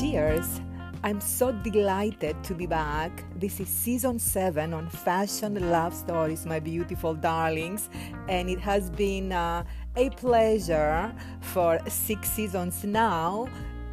Cheers! I'm so delighted to be back. This is season 7 on Fashion Love Stories, my beautiful darlings, and it has been uh, a pleasure for six seasons now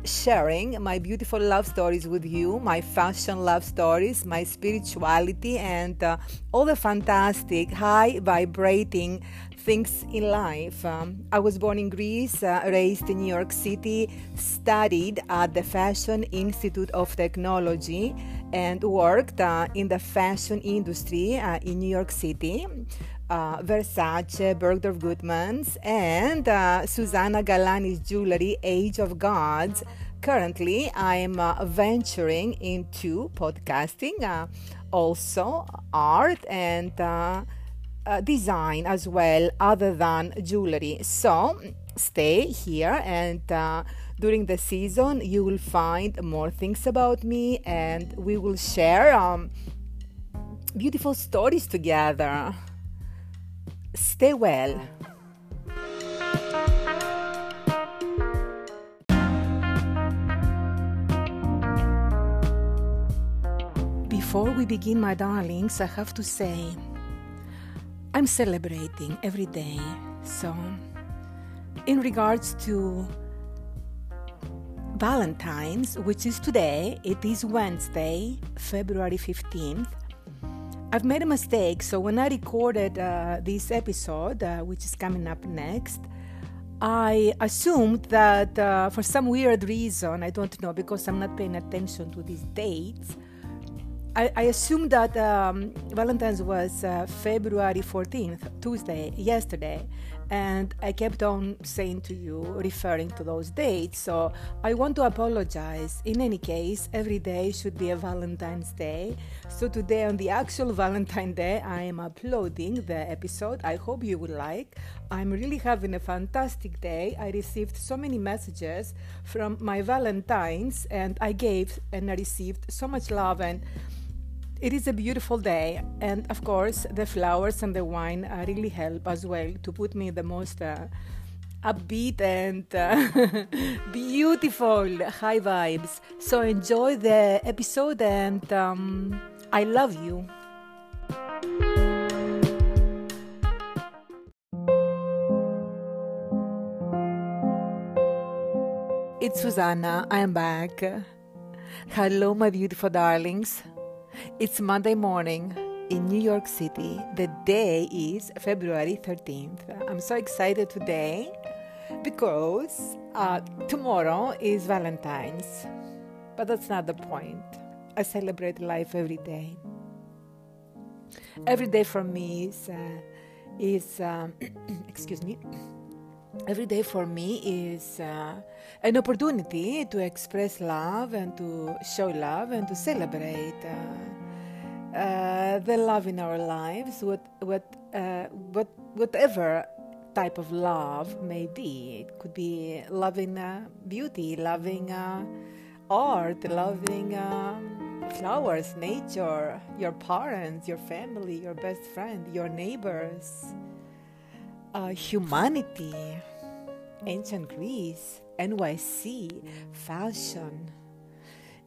sharing my beautiful love stories with you, my fashion love stories, my spirituality, and uh, all the fantastic, high vibrating things in life. Um, I was born in Greece, uh, raised in New York City, studied at the Fashion Institute of Technology, and worked uh, in the fashion industry uh, in New York City. Uh, Versace, Bergdorf Goodman's, and uh, Susanna Galanis Jewelry, Age of Gods. Currently, I'm uh, venturing into podcasting, also art and uh, uh, design as well, other than jewelry. So, stay here and during the season you will find more things about me and we will share um, beautiful stories together Stay well. Before we begin, my darlings, I have to say I'm celebrating every day. So, in regards to Valentine's, which is today, it is Wednesday, February 15th. I've made a mistake. So when I recorded uh, this episode, uh, which is coming up next, I assumed that uh, for some weird reason, I don't know because I'm not paying attention to these dates. I, assumed that um, Valentine's was uh, February 14th, Tuesday, yesterday, and I kept on saying to you, referring to those dates. So I want to apologize. In any case, every day should be a Valentine's Day. So today, on the actual Valentine's Day, I am uploading the episode. I hope you will like. I'm really having a fantastic day. I received so many messages from my Valentines, and I gave and I received so much love and it is a beautiful day, and of course, the flowers and the wine uh, really help as well to put me in the most uh, upbeat and uh, beautiful high vibes. So, enjoy the episode, and um, I love you. It's Susanna. I am back. Hello, my beautiful darlings. It's Monday morning in New York City. The day is February 13th. I'm so excited today because uh, tomorrow is Valentine's. But that's not the point. I celebrate life every day. Every day for me is, uh, is um, excuse me, every day for me is uh, an opportunity to express love and to show love and to celebrate uh, uh, the love in our lives, what, what, uh, what, whatever type of love may be. It could be loving uh, beauty, loving uh, art, loving flowers, nature, your parents, your family, your best friend, your neighbors uh, humanity, ancient Greece, NYC, fashion,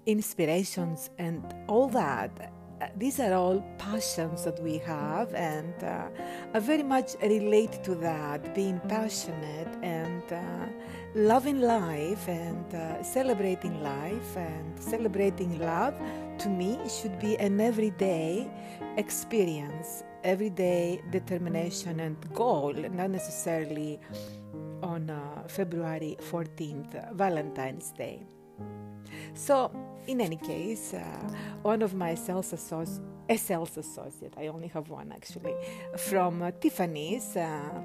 inspirations, and all that. Uh, these are all passions that we have, and uh, I very much relate to that being passionate and uh, loving life and uh, celebrating life and celebrating love to me should be an everyday experience everyday determination and goal, not necessarily on uh, February 14th, Valentine's Day. So, in any case, uh, one of my sales associates, a sales associate, I only have one actually, from uh, Tiffany's, uh,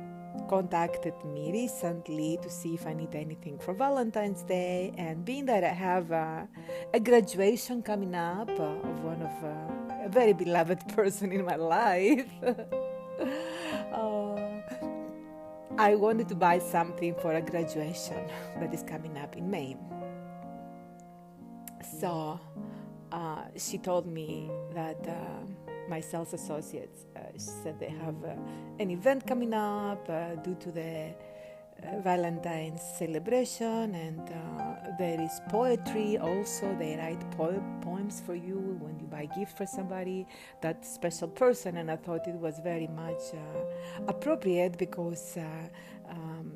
contacted me recently to see if I need anything for Valentine's Day. And being that I have uh, a graduation coming up uh, of one of a very beloved person in my life, uh, I wanted to buy something for a graduation that is coming up in May. So uh, she told me that uh, my sales associates uh, said they have uh, an event coming up uh, due to the Valentine's celebration, and uh, there is poetry also. They write po- poems for you when you buy gift for somebody, that special person, and I thought it was very much uh, appropriate because uh, um,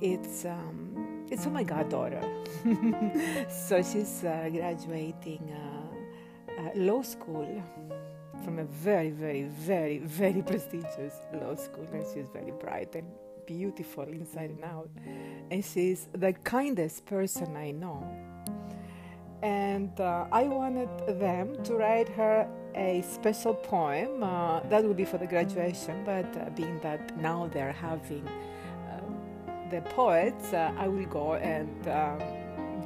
it's um, it's for my goddaughter. so she's uh, graduating uh, law school from a very, very, very, very prestigious law school, and she's very bright and beautiful inside and out. And she's the kindest person I know. And uh, I wanted them to write her a special poem. Uh, that would be for the graduation, but uh, being that now they're having um, the poets, uh, I will go and um,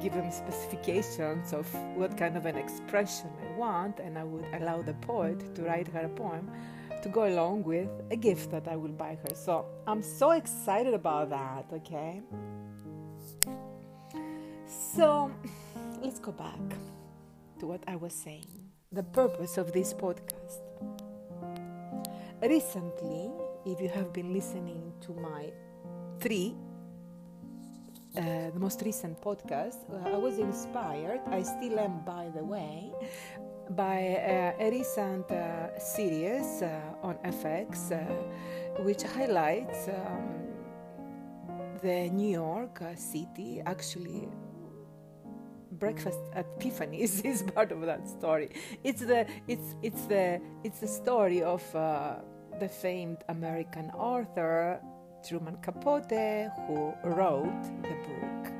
give them specifications of what kind of an expression I want, and I would allow the poet to write her a poem to go along with a gift that I will buy her. So I'm so excited about that, okay? So let's go back to what I was saying the purpose of this podcast. Recently, if you have been listening to my three uh, the most recent podcast, uh, I was inspired, I still am, by the way, by uh, a recent uh, series uh, on FX, uh, which highlights um, the New York City. Actually, breakfast at Tiffany's is part of that story. It's the it's it's the it's the story of the famed American author Truman Capote, who wrote the book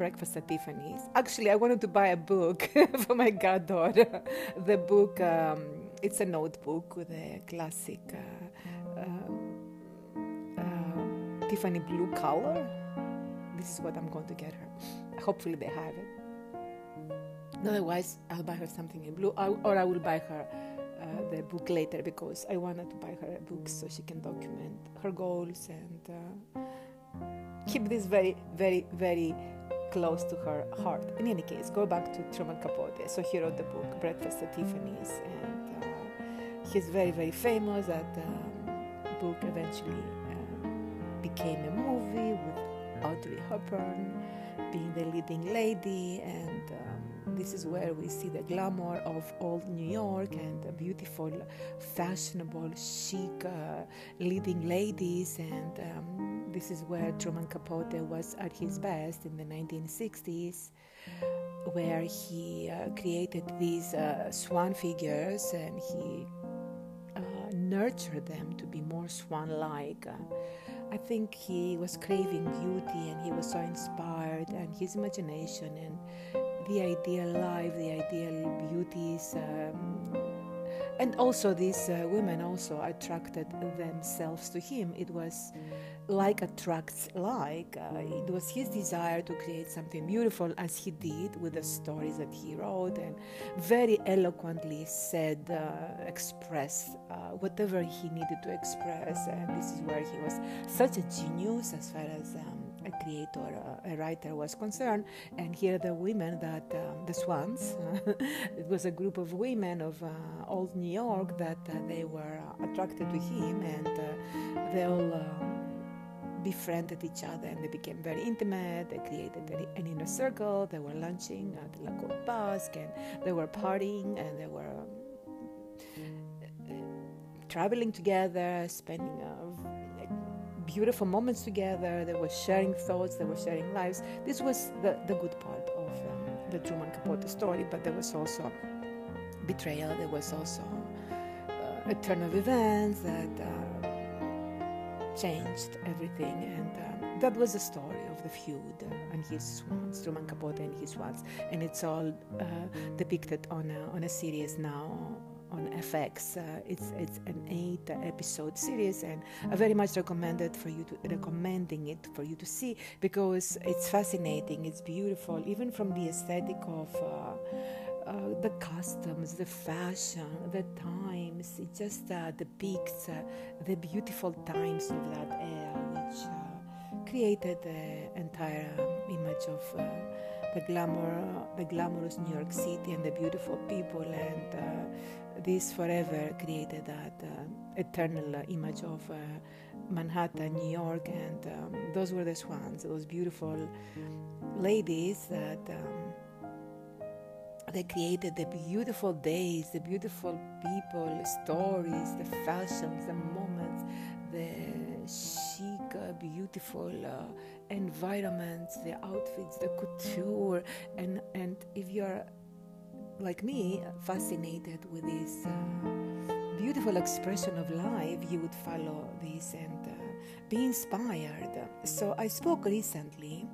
Breakfast at Tiffany's. Actually, I wanted to buy a book for my goddaughter. the book, um, it's a notebook with a classic uh, uh, uh, Tiffany blue color. This is what I'm going to get her. Hopefully, they have it. Otherwise, I'll buy her something in blue, or I will buy her uh, the book later because I wanted to buy her a book so she can document her goals and uh, keep this very, very, very close to her heart. In any case, go back to Truman Capote. So he wrote the book Breakfast at Tiffany's, and uh, he's very, very famous. That um, book eventually um, became a movie with Audrey Hepburn being the leading lady and. Um, this is where we see the glamour of old New York and the beautiful, fashionable, chic uh, leading ladies. And um, this is where Truman Capote was at his best in the 1960s, where he uh, created these uh, swan figures and he uh, nurtured them to be more swan like. I think he was craving beauty and he was so inspired, and his imagination and the ideal life, the ideal beauties. Um, and also, these uh, women also attracted themselves to him. It was like attracts like. Uh, it was his desire to create something beautiful, as he did with the stories that he wrote, and very eloquently said, uh, expressed uh, whatever he needed to express. And this is where he was such a genius as far as. Um, a creator, a writer was concerned. And here the women that, um, the Swans, it was a group of women of uh, old New York that uh, they were attracted to him and uh, they all um, befriended each other and they became very intimate. They created an inner circle. They were lunching at La Côte Basque and they were partying and they were um, traveling together, spending uh, beautiful moments together. They were sharing thoughts, they were sharing lives. This was the, the good part of um, the Truman Capote story, but there was also betrayal, there was also uh, a turn of events that uh, changed everything, and um, that was the story of the feud uh, and his swans, Truman Capote and his swans, and it's all uh, depicted on a, on a series now on FX. Uh, it's it's an eight episode series, and I very much recommend it for you to recommending it for you to see because it's fascinating. It's beautiful, even from the aesthetic of. Uh, uh, the customs, the fashion, the times, it just uh, depicts uh, the beautiful times of that era, which uh, created the entire image of the glamour, the glamorous New York City, and the beautiful people, and uh, this forever created that uh, eternal image of uh, Manhattan, New York, and um, those were the swans, those beautiful ladies that. Um, they created the beautiful days, the beautiful people, stories, the fashions, the moments, the chic, uh, beautiful uh, environments, the outfits, the couture, and and if you're like me, fascinated with this uh, beautiful expression of life, you would follow this and uh, be inspired. So I spoke recently.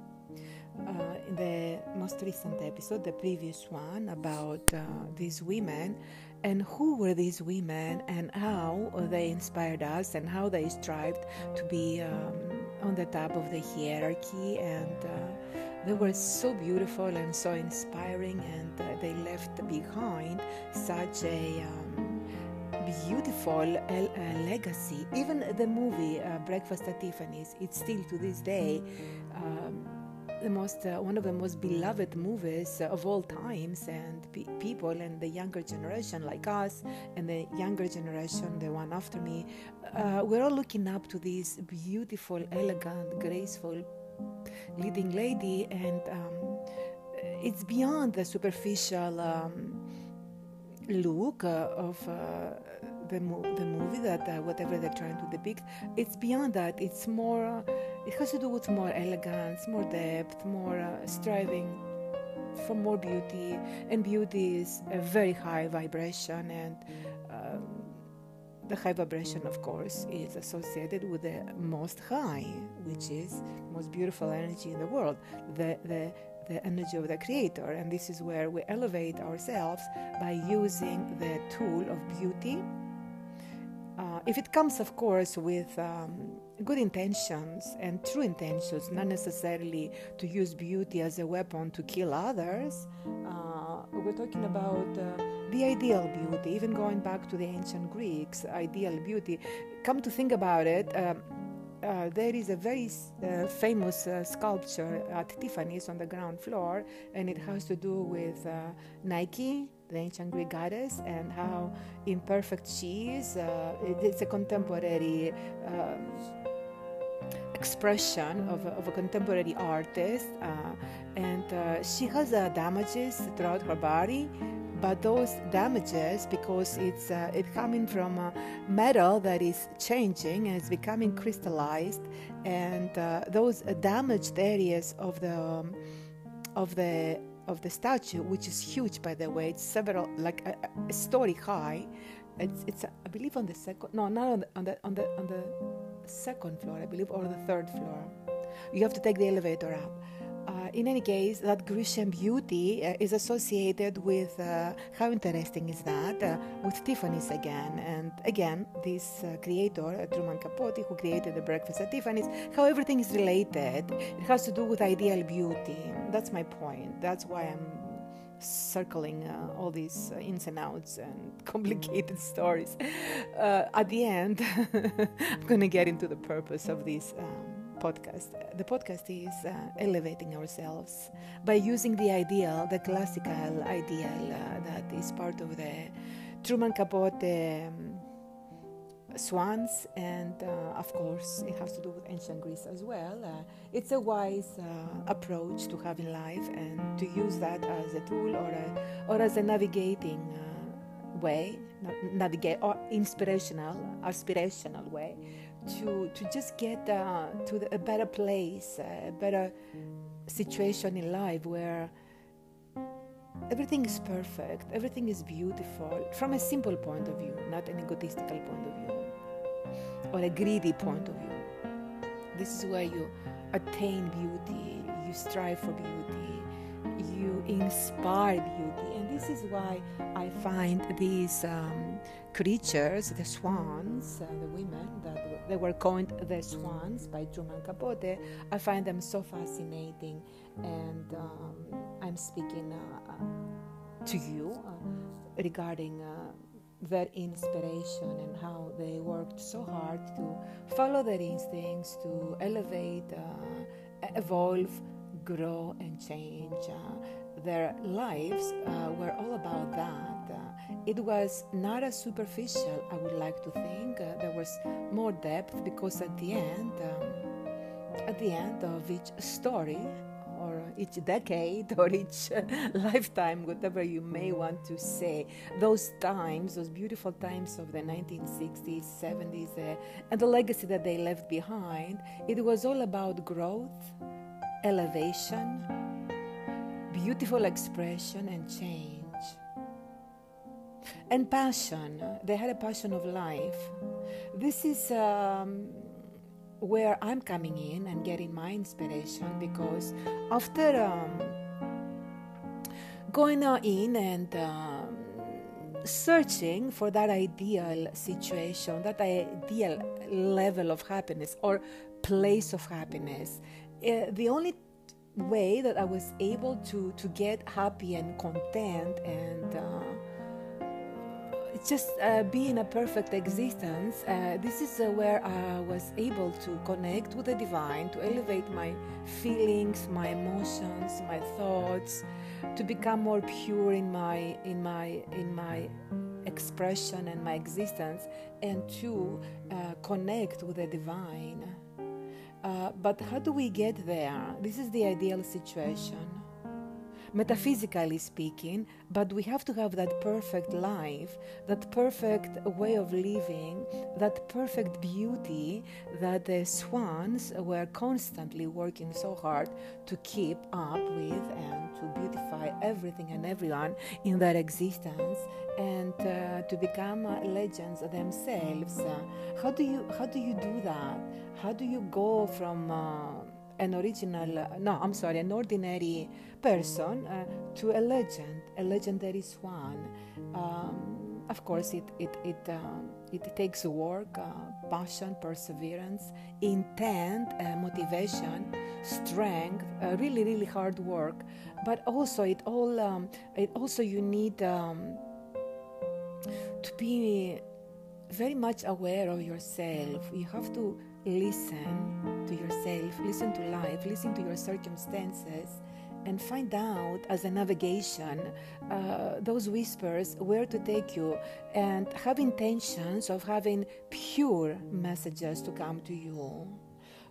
Uh, in the most recent episode, the previous one, about uh, these women and who were these women and how they inspired us and how they strived to be um, on the top of the hierarchy. And uh, they were so beautiful and so inspiring and uh, they left behind such a um, beautiful uh, legacy. Even the movie uh, breakfast at tiffany's it's still to this day um, the most uh, one of the most beloved movies of all times and pe- people and the younger generation like us and the younger generation the one after me uh, we're all looking up to this beautiful elegant graceful leading lady and um, it's beyond the superficial um, look uh, of uh, the, mo- the movie that uh, whatever they're trying to depict. It's beyond that. It's more it has to do with more elegance more depth more uh, striving for more beauty. And beauty is a very high vibration and um, the high vibration of course is associated with the most high which is most beautiful energy in the world the the the energy of the creator. And this is where we elevate ourselves by using the tool of beauty if it comes, of course, with um, good intentions and true intentions, not necessarily to use beauty as a weapon to kill others, uh, we're talking about uh, the ideal beauty, even going back to the ancient Greeks, ideal beauty. Come to think about it, um, uh, there is a very uh, famous uh, sculpture at Tiffany's on the ground floor, and it has to do with uh, Nike, the ancient Greek goddess, and how imperfect she is. Uh, it's a contemporary um, expression of a, of a, contemporary artist, uh, and she has damages throughout her body but those damages because it's uh, it coming from a metal that is changing and it's becoming crystallized and uh, those damaged areas of the of the of the statue which is huge by the way. It's several like a, a story high. It's it's I believe on the second no not on the, on the on the on the second floor I believe or the third floor. You have to take the elevator up in any case, that Grecian beauty uh, is associated with uh, how interesting is that uh, with Tiffany's again, and again this uh, creator uh, Truman Capote, who created the Breakfast at Tiffany's, how everything is related. It has to do with ideal beauty. That's my point. That's why I'm circling all these ins and outs and complicated stories. at the end, I'm going to get into the purpose of this. Um, podcast. The podcast is uh, elevating ourselves by using the ideal, the classical ideal uh, that is part of the Truman Capote um, swans, and uh, of course, it has to do with ancient Greece as well. Uh, it's a wise uh, approach to have in life and to use that as a tool or, a, or as a navigating uh, way, navigate or inspirational, aspirational way to to just get uh, to the, a better place, a better situation in life where everything is perfect, everything is beautiful from a simple point of view, not an egotistical point of view or a greedy point of view. This is where you attain beauty, you strive for beauty, you inspire beauty, and this is why I find these um, creatures, the swans, uh, the women that they were coined the swans by Truman Capote. I find them so fascinating, and um, I'm speaking uh, uh, to you uh, regarding uh, their inspiration and how they worked so hard to follow their instincts, to elevate, uh, evolve, grow and change. Uh, their lives uh, were all about that. Uh, it was not as superficial, I would like to think. There was more depth because at the end, um, at the end of each story, or each decade or each lifetime, whatever you may want to say. Those times, those beautiful times of the 1960s, 70s, uh, and the legacy that they left behind, it was all about growth, elevation, beautiful expression, and change. And passion. They had a passion of life. This is. Um, where I'm coming in and getting my inspiration because after um, going in and um, searching for that ideal situation, that ideal level of happiness or place of happiness, uh, the only way that I was able to to get happy and content and uh, just uh, in a perfect existence, uh, this is uh, where I was able to connect with the divine, to elevate my feelings, my emotions, my thoughts, to become more pure in my in my in my expression and my existence, and to uh, connect with the divine. Uh, but how do we get there? This is the ideal situation metaphysically speaking, but we have to have that perfect life, that perfect way of living, that perfect beauty that the swans were constantly working so hard to keep up with and to beautify everything and everyone in their existence and uh, to become uh, legends themselves. Uh, how do you how do you do that? How do you go from uh, an original, no, I'm sorry, an ordinary person uh, to a legend, a legendary swan. Um, of course, it it it uh, it takes work, uh, passion, perseverance, intent, uh, motivation, strength, uh, really really hard work. But also, it all um, it also you need um, to be very much aware of yourself. You have to listen to yourself, listen to life, listen to your circumstances, and find out as a navigation uh, those whispers where to take you and have intentions of having pure messages to come to you.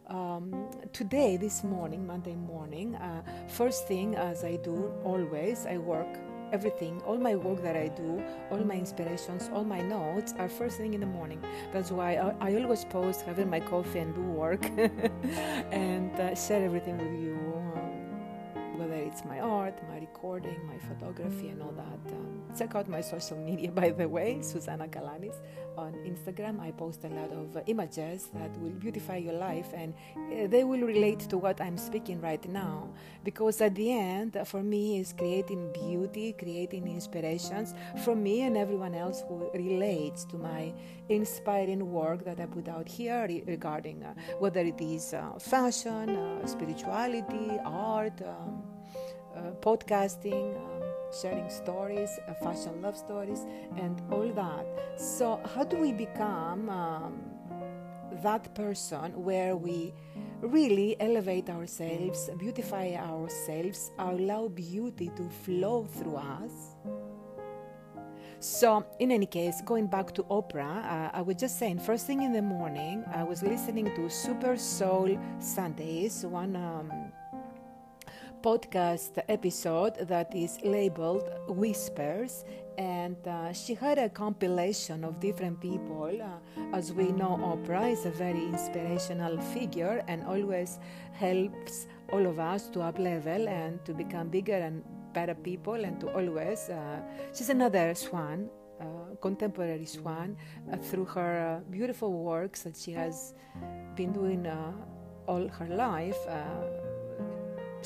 Um, today, this morning, Monday morning, uh, first thing as I do always, I work everything, all my work that I do, all my inspirations, all my notes are first thing in the morning. That's why I, I always post having my coffee and do work and uh, share everything with you. Whether it's my art, my recording, my photography, and all that. Um, check out my social media, by the way, Susanna Galanis on Instagram. I post a lot of uh, images that will beautify your life and uh, they will relate to what I'm speaking right now. Because at the end, for me, is creating beauty, creating inspirations for me and everyone else who relates to my inspiring work that I put out here regarding uh, whether it is uh, fashion, uh, spirituality, art, um, uh, podcasting. Um, sharing stories, uh, fashion love stories, and all that. So, how do we become um, that person where we really elevate ourselves, beautify ourselves, allow beauty to flow through us? So, in any case, going back to Oprah, uh, I was just saying, first thing in the morning, I was listening to Super Soul Sundays, one. Um, podcast episode that is labeled Whispers, and uh, she had a compilation of different people. Uh, as we know, Oprah is a very inspirational figure and always helps all of us to up level and to become bigger and better people, and to always. Uh, she's another swan. Uh, contemporary swan uh, through her uh, beautiful works that she has been doing all her life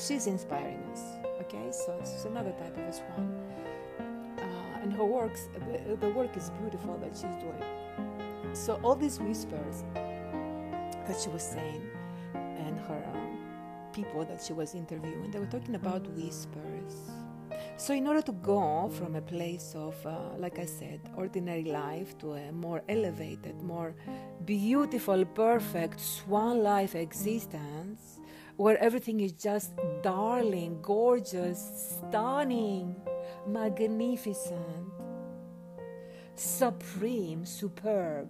she's inspiring us. Okay, so it's another type of a swan. Uh, and her works, the, the work is beautiful that she's doing. So all these whispers that she was saying, and her um, people that she was interviewing, they were talking about whispers. So, in order to go from a place of, uh, like I said, ordinary life to a more elevated, more beautiful, perfect swan life existence, where everything is just darling, gorgeous, stunning, magnificent, supreme, superb.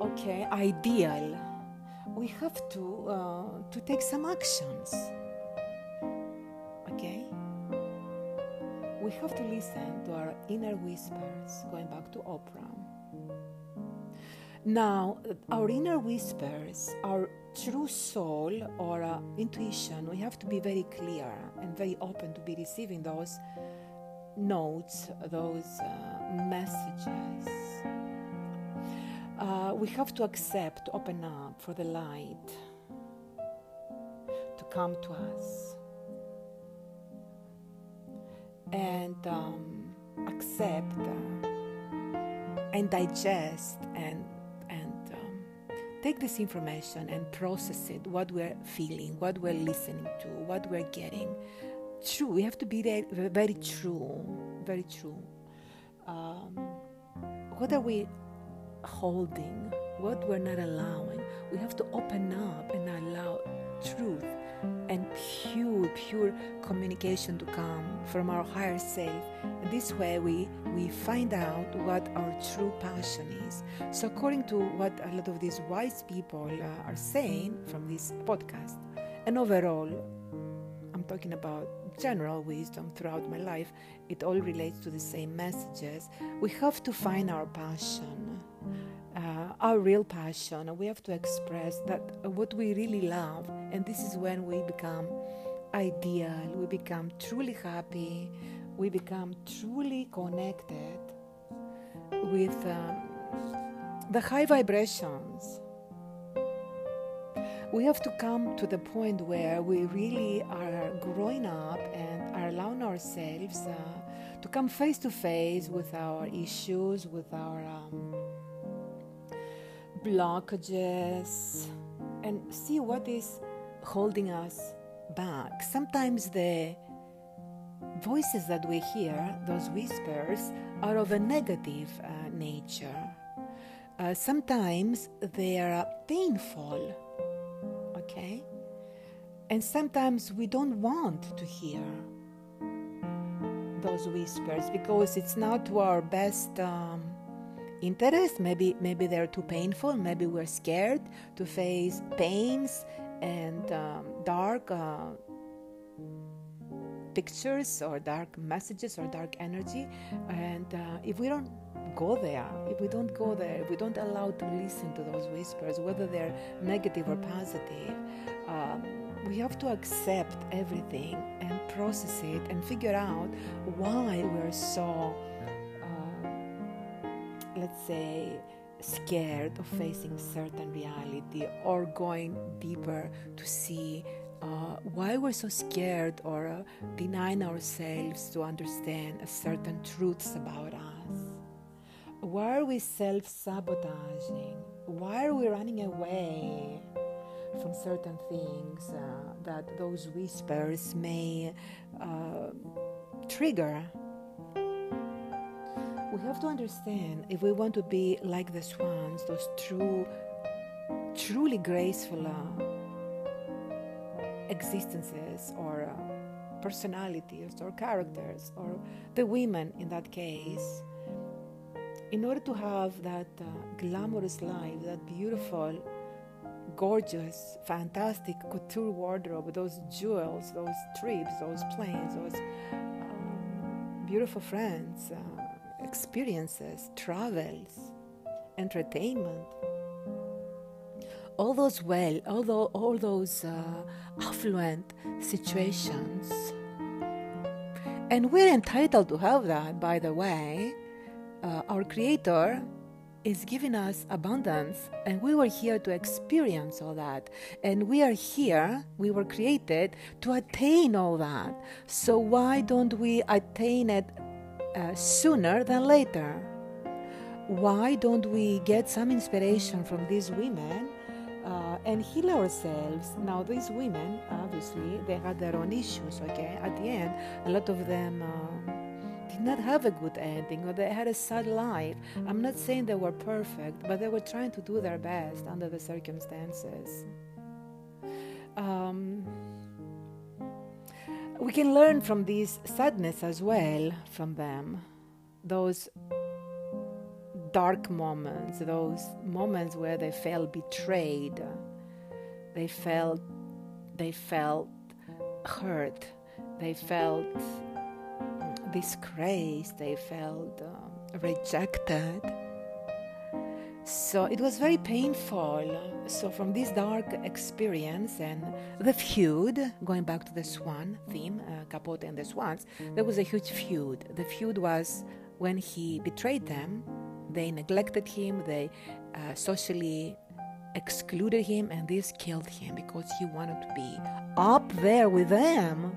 Okay, ideal. We have to uh, to take some actions. Okay, we have to listen to our inner whispers. Going back to Oprah. Now, our inner whispers, our true soul or uh, intuition, we have to be very clear and very open to be receiving those notes, those uh, messages. Uh, we have to accept, open up for the light to come to us and um, accept uh, and digest and take this information and process it what we're feeling what we're listening to what we're getting. True we have to be very true very true. Um, what are we holding? What we're not allowing? We have to open up and allow truth and pure, pure communication to come from our higher self. And this way, we, we find out what our true passion is. So, according to what a lot of these wise people uh, are saying from this podcast, and overall, I'm talking about general wisdom throughout my life, it all relates to the same messages. We have to find our passion uh, our real passion. We have to express that what we really love, and this is when we become ideal, we become truly happy, we become truly connected with um, the high vibrations. We have to come to the point where we really are growing up and are allowing ourselves uh, to come face to face with our issues, with our um, blockages and see what is holding us back. Sometimes the voices that we hear, those whispers, are of a negative uh, nature. Uh, sometimes they are painful, okay? And sometimes we don't want to hear those whispers because it's not to our best um, interest. Maybe maybe they're too painful. Maybe we're scared to face pains and um, dark uh, pictures or dark messages or dark energy. And uh, if we don't go there if we don't go there if we don't allow to listen to those whispers whether they're negative or positive um, we have to accept everything and process it and figure out why we're so let's say, scared of facing certain reality or going deeper to see uh, why we're so scared or uh, denying ourselves to understand certain truths about us. Why are we self sabotaging? Why are we running away from certain things uh, that those whispers may uh, trigger we have to understand if we want to be like the swans, those true, truly graceful uh, existences or uh, personalities or characters, or the women in that case, in order to have that uh, glamorous life, that beautiful, gorgeous, fantastic couture wardrobe, those jewels, those trips, those planes, those um, beautiful friends uh, experiences, travels, entertainment. All those well, all those uh, affluent situations. And we're entitled to have that, by the way. Uh, our Creator is giving us abundance, and we were here to experience all that. And we are here, we were created to attain all that. So, why don't we attain it uh, sooner than later. Why don't we get some inspiration from these women uh, and heal ourselves? Now, these women, obviously, they had their own issues, okay? At the end, a lot of them. Uh, did not have a good ending or they had a sad life. I'm not saying they were perfect, but they were trying to do their best under the circumstances. um, we can learn from this sadness as well from them, those dark moments, those moments where they felt betrayed, they felt they felt hurt, they felt disgraced, they felt uh, rejected. So it was very painful. So, from this dark experience and the feud, going back to the swan theme, uh, Capote and the swans, there was a huge feud. The feud was when he betrayed them, they neglected him, they uh, socially excluded him, and this killed him because he wanted to be up there with them.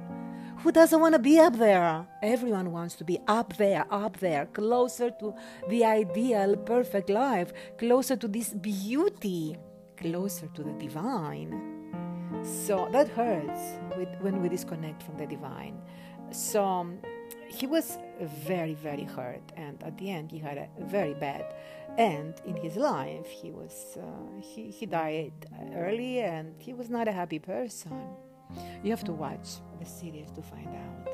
Who doesn't want to be up there? Everyone wants to be up there, up there, closer to the ideal, perfect life, closer to this beauty, closer to the divine. So that hurts when we disconnect from the divine. So he was very, very hurt, and at the end, he had a very bad end in his life. He was uh, he, he died early, and he was not a happy person. You have to watch the series to find out.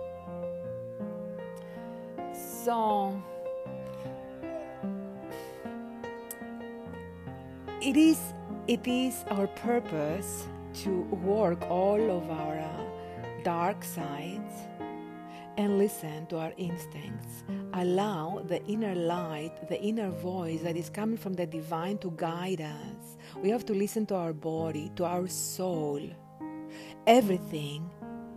So it is it is our purpose to work all of our uh, dark sides and listen to our instincts. Allow the inner light, the inner voice that is coming from the divine to guide us. We have to listen to our body, to our soul. Everything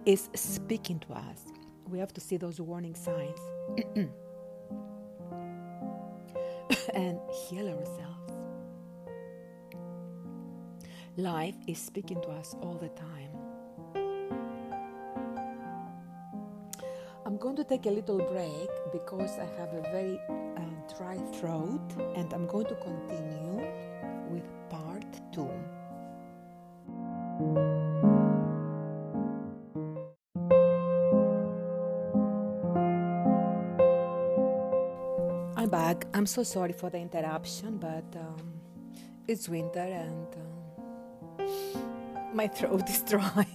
is speaking to us. We have to see those warning signs and heal ourselves. Life is speaking to us all the time. I'm going to take a little break because I have a very uh, dry throat and I'm going to continue I'm so sorry for the interruption, but um, it's winter and um, my throat is dry.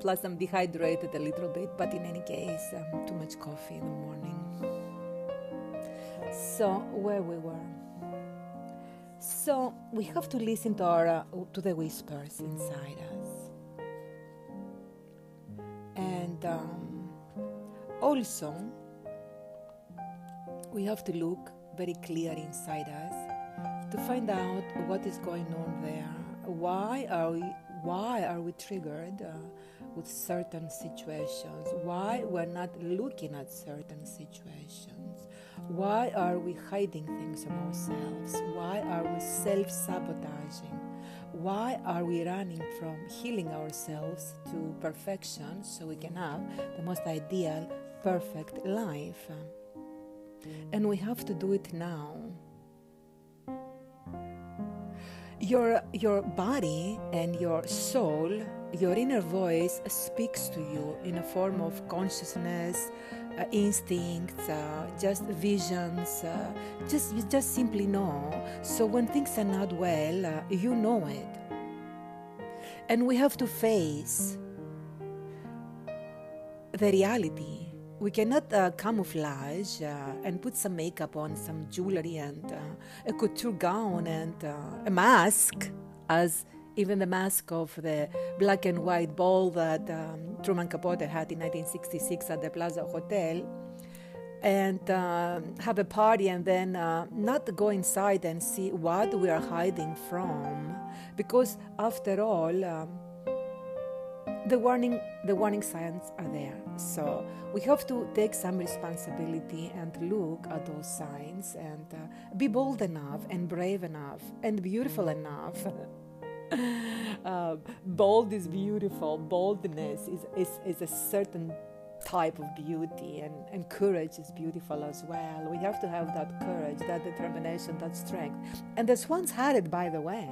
Plus, I'm dehydrated a little bit, but in any case, um, too much coffee in the morning. So, where we were. So, we have to listen to, our, uh, to the whispers inside us. And um, also, we have to look very clear inside us to find out what is going on there. Why are we, why are we triggered? Uh, with certain situations, why we're not looking at certain situations, why are we hiding things from ourselves, why are we self sabotaging, why are we running from healing ourselves to perfection so we can have the most ideal, perfect life. And we have to do it now. Your, your body and your soul your inner voice speaks to you in a form of consciousness, uh, instincts, uh, just visions. Uh, just you just simply know. So when things are not well, uh, you know it, and we have to face the reality. We cannot uh, camouflage uh, and put some makeup on, some jewelry, and a couture gown and a mask as even the mask of the black and white ball that um, Truman Capote had in 1966 at the Plaza Hotel, and uh, have a party and then uh, not go inside and see what we are hiding from, because after all. Um, the warning the warning signs are there so we have to take some responsibility and look at those signs and uh, be bold enough and brave enough and beautiful enough uh, bold is beautiful. Boldness is, is, is a certain type of beauty, and, and courage is beautiful as well. We have to have that courage, that determination, that strength. And the swans had it, by the way,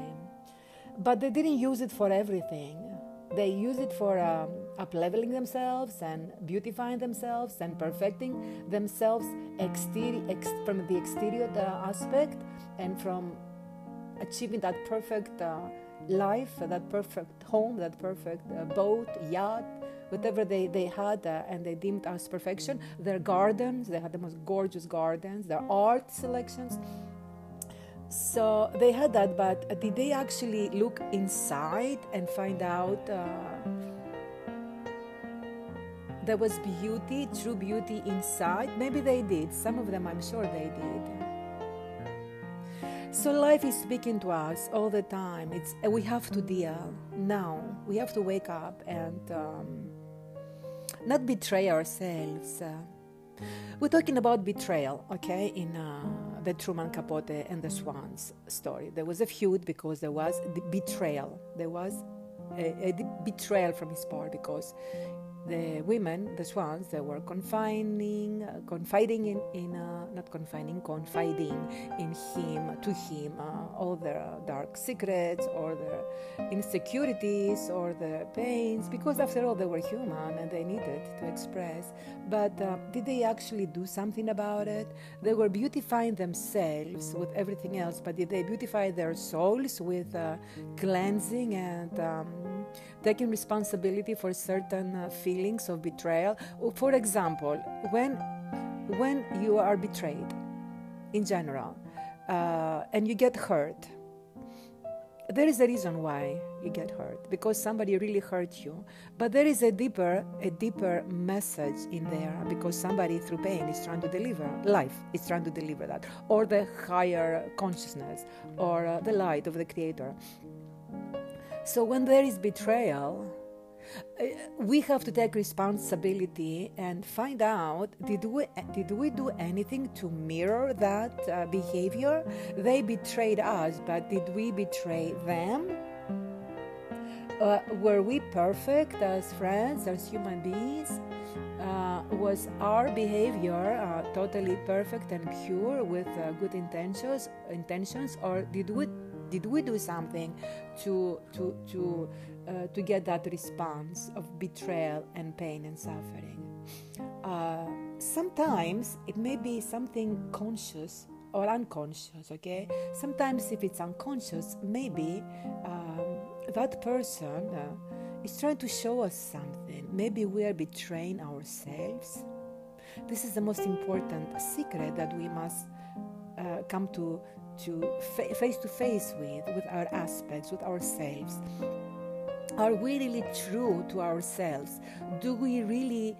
but they didn't use it for everything. They use it for um, up leveling themselves and beautifying themselves and perfecting themselves exteri- ex- from the exterior uh, aspect and from achieving that perfect uh, life, that perfect home, that perfect uh, boat, yacht, whatever they, they had uh, and they deemed as perfection. Their gardens, they had the most gorgeous gardens, their art selections. So they had that, but did they actually look inside and find out uh, there was beauty, true beauty inside? Maybe they did. Some of them, I'm sure they did. So life is speaking to us all the time. It's we have to deal now. We have to wake up and um, not betray ourselves. Uh, we're talking about betrayal, okay? In uh, the Truman Capote and the Swans story, there was a feud because there was the betrayal. There was a, a betrayal from his part because the women, the swans, they were confining, uh, confiding in, in uh, not confining, confiding in him, to him, uh, all their dark secrets or their insecurities or their pains, because after all, they were human and they needed to express. But uh, did they actually do something about it? They were beautifying themselves with everything else, but did they beautify their souls with uh, cleansing and um, taking responsibility for certain uh, feelings of betrayal. For example, when when you are betrayed, in general, uh, and you get hurt, there is a reason why you get hurt because somebody really hurt you but there is a deeper a deeper message in there because somebody through pain is trying to deliver life is trying to deliver that or the higher consciousness or uh, the light of the creator so when there is betrayal, uh, we have to take responsibility and find out did we did we do anything to mirror that uh, behavior? They betrayed us but did we betray them? Uh, were we perfect as friends as human beings? Uh, was our behavior uh, totally perfect and pure with uh, good intentions intentions or did we did we do something to to to uh, to get that response of betrayal and pain and suffering? Uh, sometimes it may be something conscious or unconscious. Okay, sometimes if it's unconscious, maybe um, that person uh, is trying to show us something. Maybe we are betraying ourselves. This is the most important secret that we must come to to fa- face to face with, with our aspects, with ourselves. Are we really true to ourselves? Do we really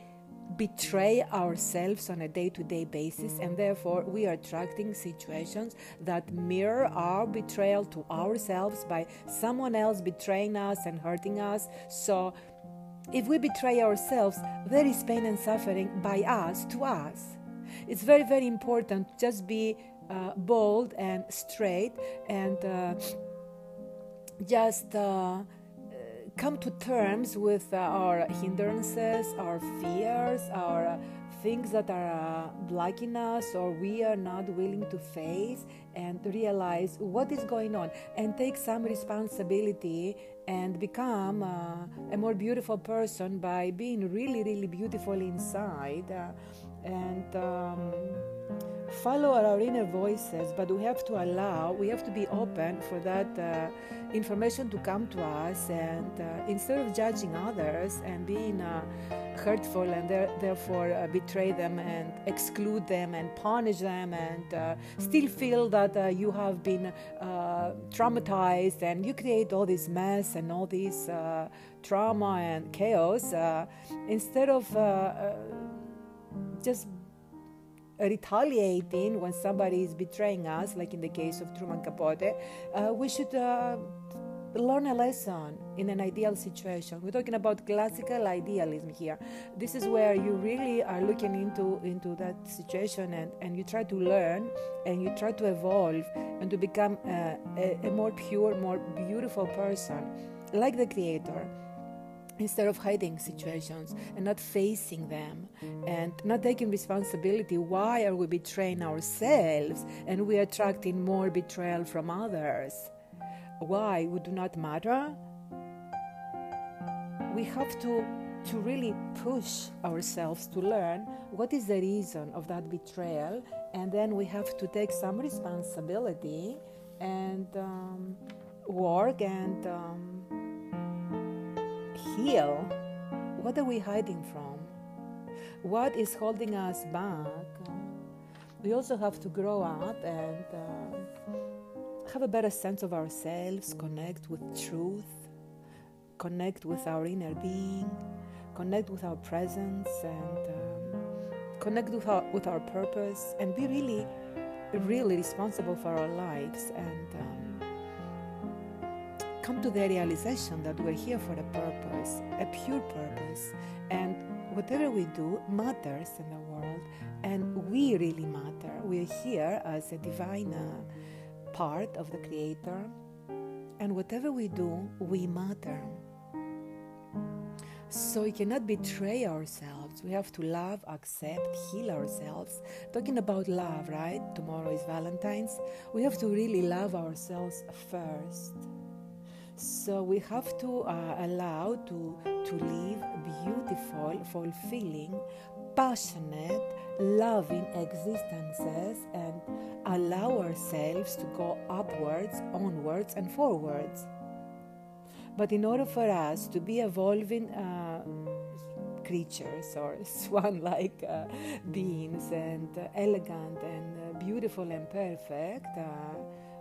betray ourselves on a day to day basis, and therefore we are attracting situations that mirror our betrayal to ourselves by someone else betraying us and hurting us? So, if we betray ourselves, there is pain and suffering by us to us. It's very, very important to just be uh, bold and straight and uh, just uh, come to terms with our hindrances, our fears, our things that are blocking us or we are not willing to face and realize what is going on and take some responsibility and become uh, a more beautiful person by being really, really beautiful inside. Uh, and um, follow our inner voices, but we have to allow, we have to be open for that uh, information to come to us. And uh, instead of judging others and being uh, hurtful and therefore uh, betray them and exclude them and punish them and uh, still feel that uh, you have been traumatized and you create all this mess and all this trauma and chaos, instead of just retaliating when somebody is betraying us, like in the case of Truman Capote, uh, we should uh, learn a lesson in an ideal situation. We're talking about classical idealism here. This is where you really are looking into, into that situation and, and you try to learn and you try to evolve and to become uh, a, a more pure, more beautiful person, like the Creator instead of hiding situations and not facing them and not taking responsibility why are we betraying ourselves and we are attracting more betrayal from others? Why? We do not matter. We have to to really push ourselves to learn what is the reason of that betrayal and then we have to take some responsibility and um, work and um, heal, what are we hiding from? What is holding us back? We also have to grow up and uh, have a better sense of ourselves, connect with truth, connect with our inner being, connect with our presence, and um, connect with our, with our purpose, and be really, really responsible for our lives and um, come to the realization that we're here for a purpose, a pure purpose, and whatever we do matters in the world, and we really matter. We're here as a divine uh, part of the Creator, and whatever we do, we matter. So we cannot betray ourselves. We have to love, accept, heal ourselves. Talking about love, right? Tomorrow is Valentine's. We have to really love ourselves first. So we have to uh, allow to to live beautiful, fulfilling, passionate, loving existences and allow ourselves to go upwards, onwards, and forwards. But in order for us to be evolving uh, creatures or swan like uh, beings and uh, elegant and uh, beautiful and perfect, uh,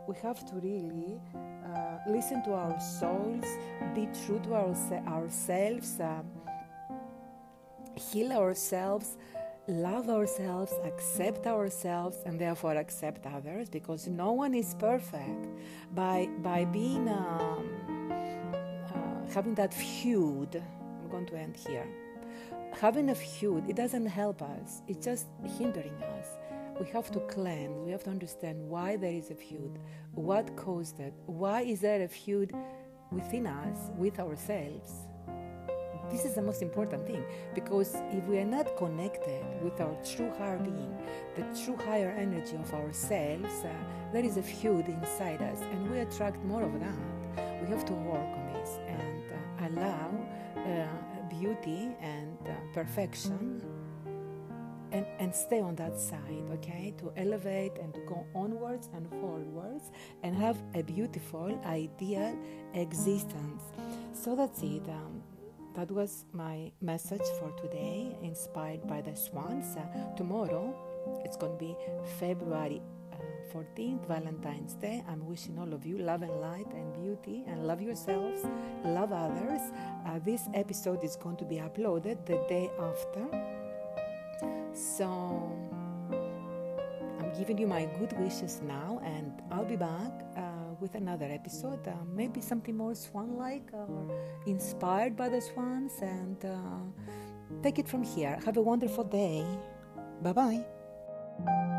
we have to really uh, listen to our souls, be true to our, ourselves, heal ourselves love ourselves, accept ourselves, and therefore accept others because no one is perfect. By, by being um, having that feud, I'm going to end here. Having a feud, it doesn't help us, it's just hindering us. We have to cleanse, we have to understand why there is a feud, what caused it, why is there a feud within us, with ourselves. This is the most important thing because if we are not connected with our true higher being, the true higher energy of ourselves, uh, there is a feud inside us and we attract more of that. We have to work on this and allow uh, beauty and uh, perfection and, and stay on that side, okay? To elevate and to go onwards and forwards and have a beautiful, ideal existence. So that's it. Um, that was my message for today, inspired by the swans. Uh, tomorrow, it's going to be February 14th, Valentine's Day. I'm wishing all of you love and light and beauty and love yourselves, love others. Uh, this episode is going to be uploaded the day after. So I'm giving you my good wishes now, and I'll be back uh, with another episode. Uh, maybe something more swan like or inspired by the swans, and uh, take it from here. Have a wonderful day. Bye bye.